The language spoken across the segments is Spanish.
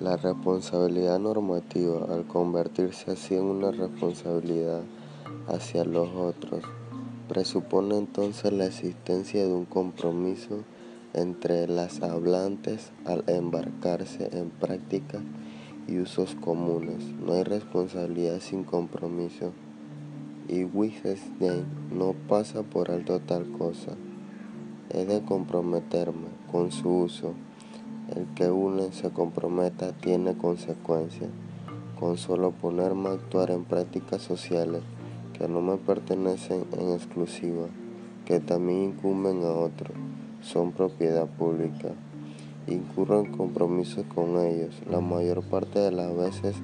La responsabilidad normativa, al convertirse así en una responsabilidad hacia los otros, presupone entonces la existencia de un compromiso entre las hablantes al embarcarse en prácticas y usos comunes. No hay responsabilidad sin compromiso. Y Wittgenstein no pasa por alto tal cosa. He de comprometerme con su uso. El que une se comprometa tiene consecuencias. Con solo ponerme a actuar en prácticas sociales que no me pertenecen en exclusiva, que también incumben a otros, son propiedad pública. Incurro en compromisos con ellos, la mayor parte de las veces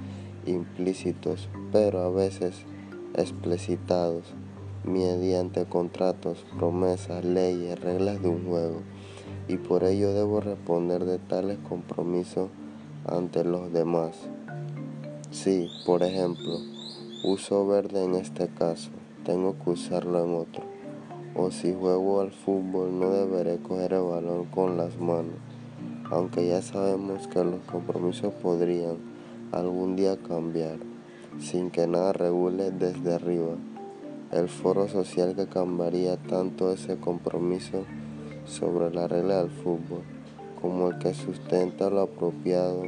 implícitos, pero a veces explicitados, mediante contratos, promesas, leyes, reglas de un juego, y por ello debo responder de tales compromisos ante los demás. Si, por ejemplo, uso verde en este caso, tengo que usarlo en otro. O si juego al fútbol, no deberé coger el balón con las manos, aunque ya sabemos que los compromisos podrían algún día cambiar, sin que nada regule desde arriba. El foro social que cambiaría tanto ese compromiso sobre la regla del fútbol como el que sustenta lo apropiado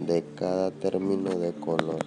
de cada término de color.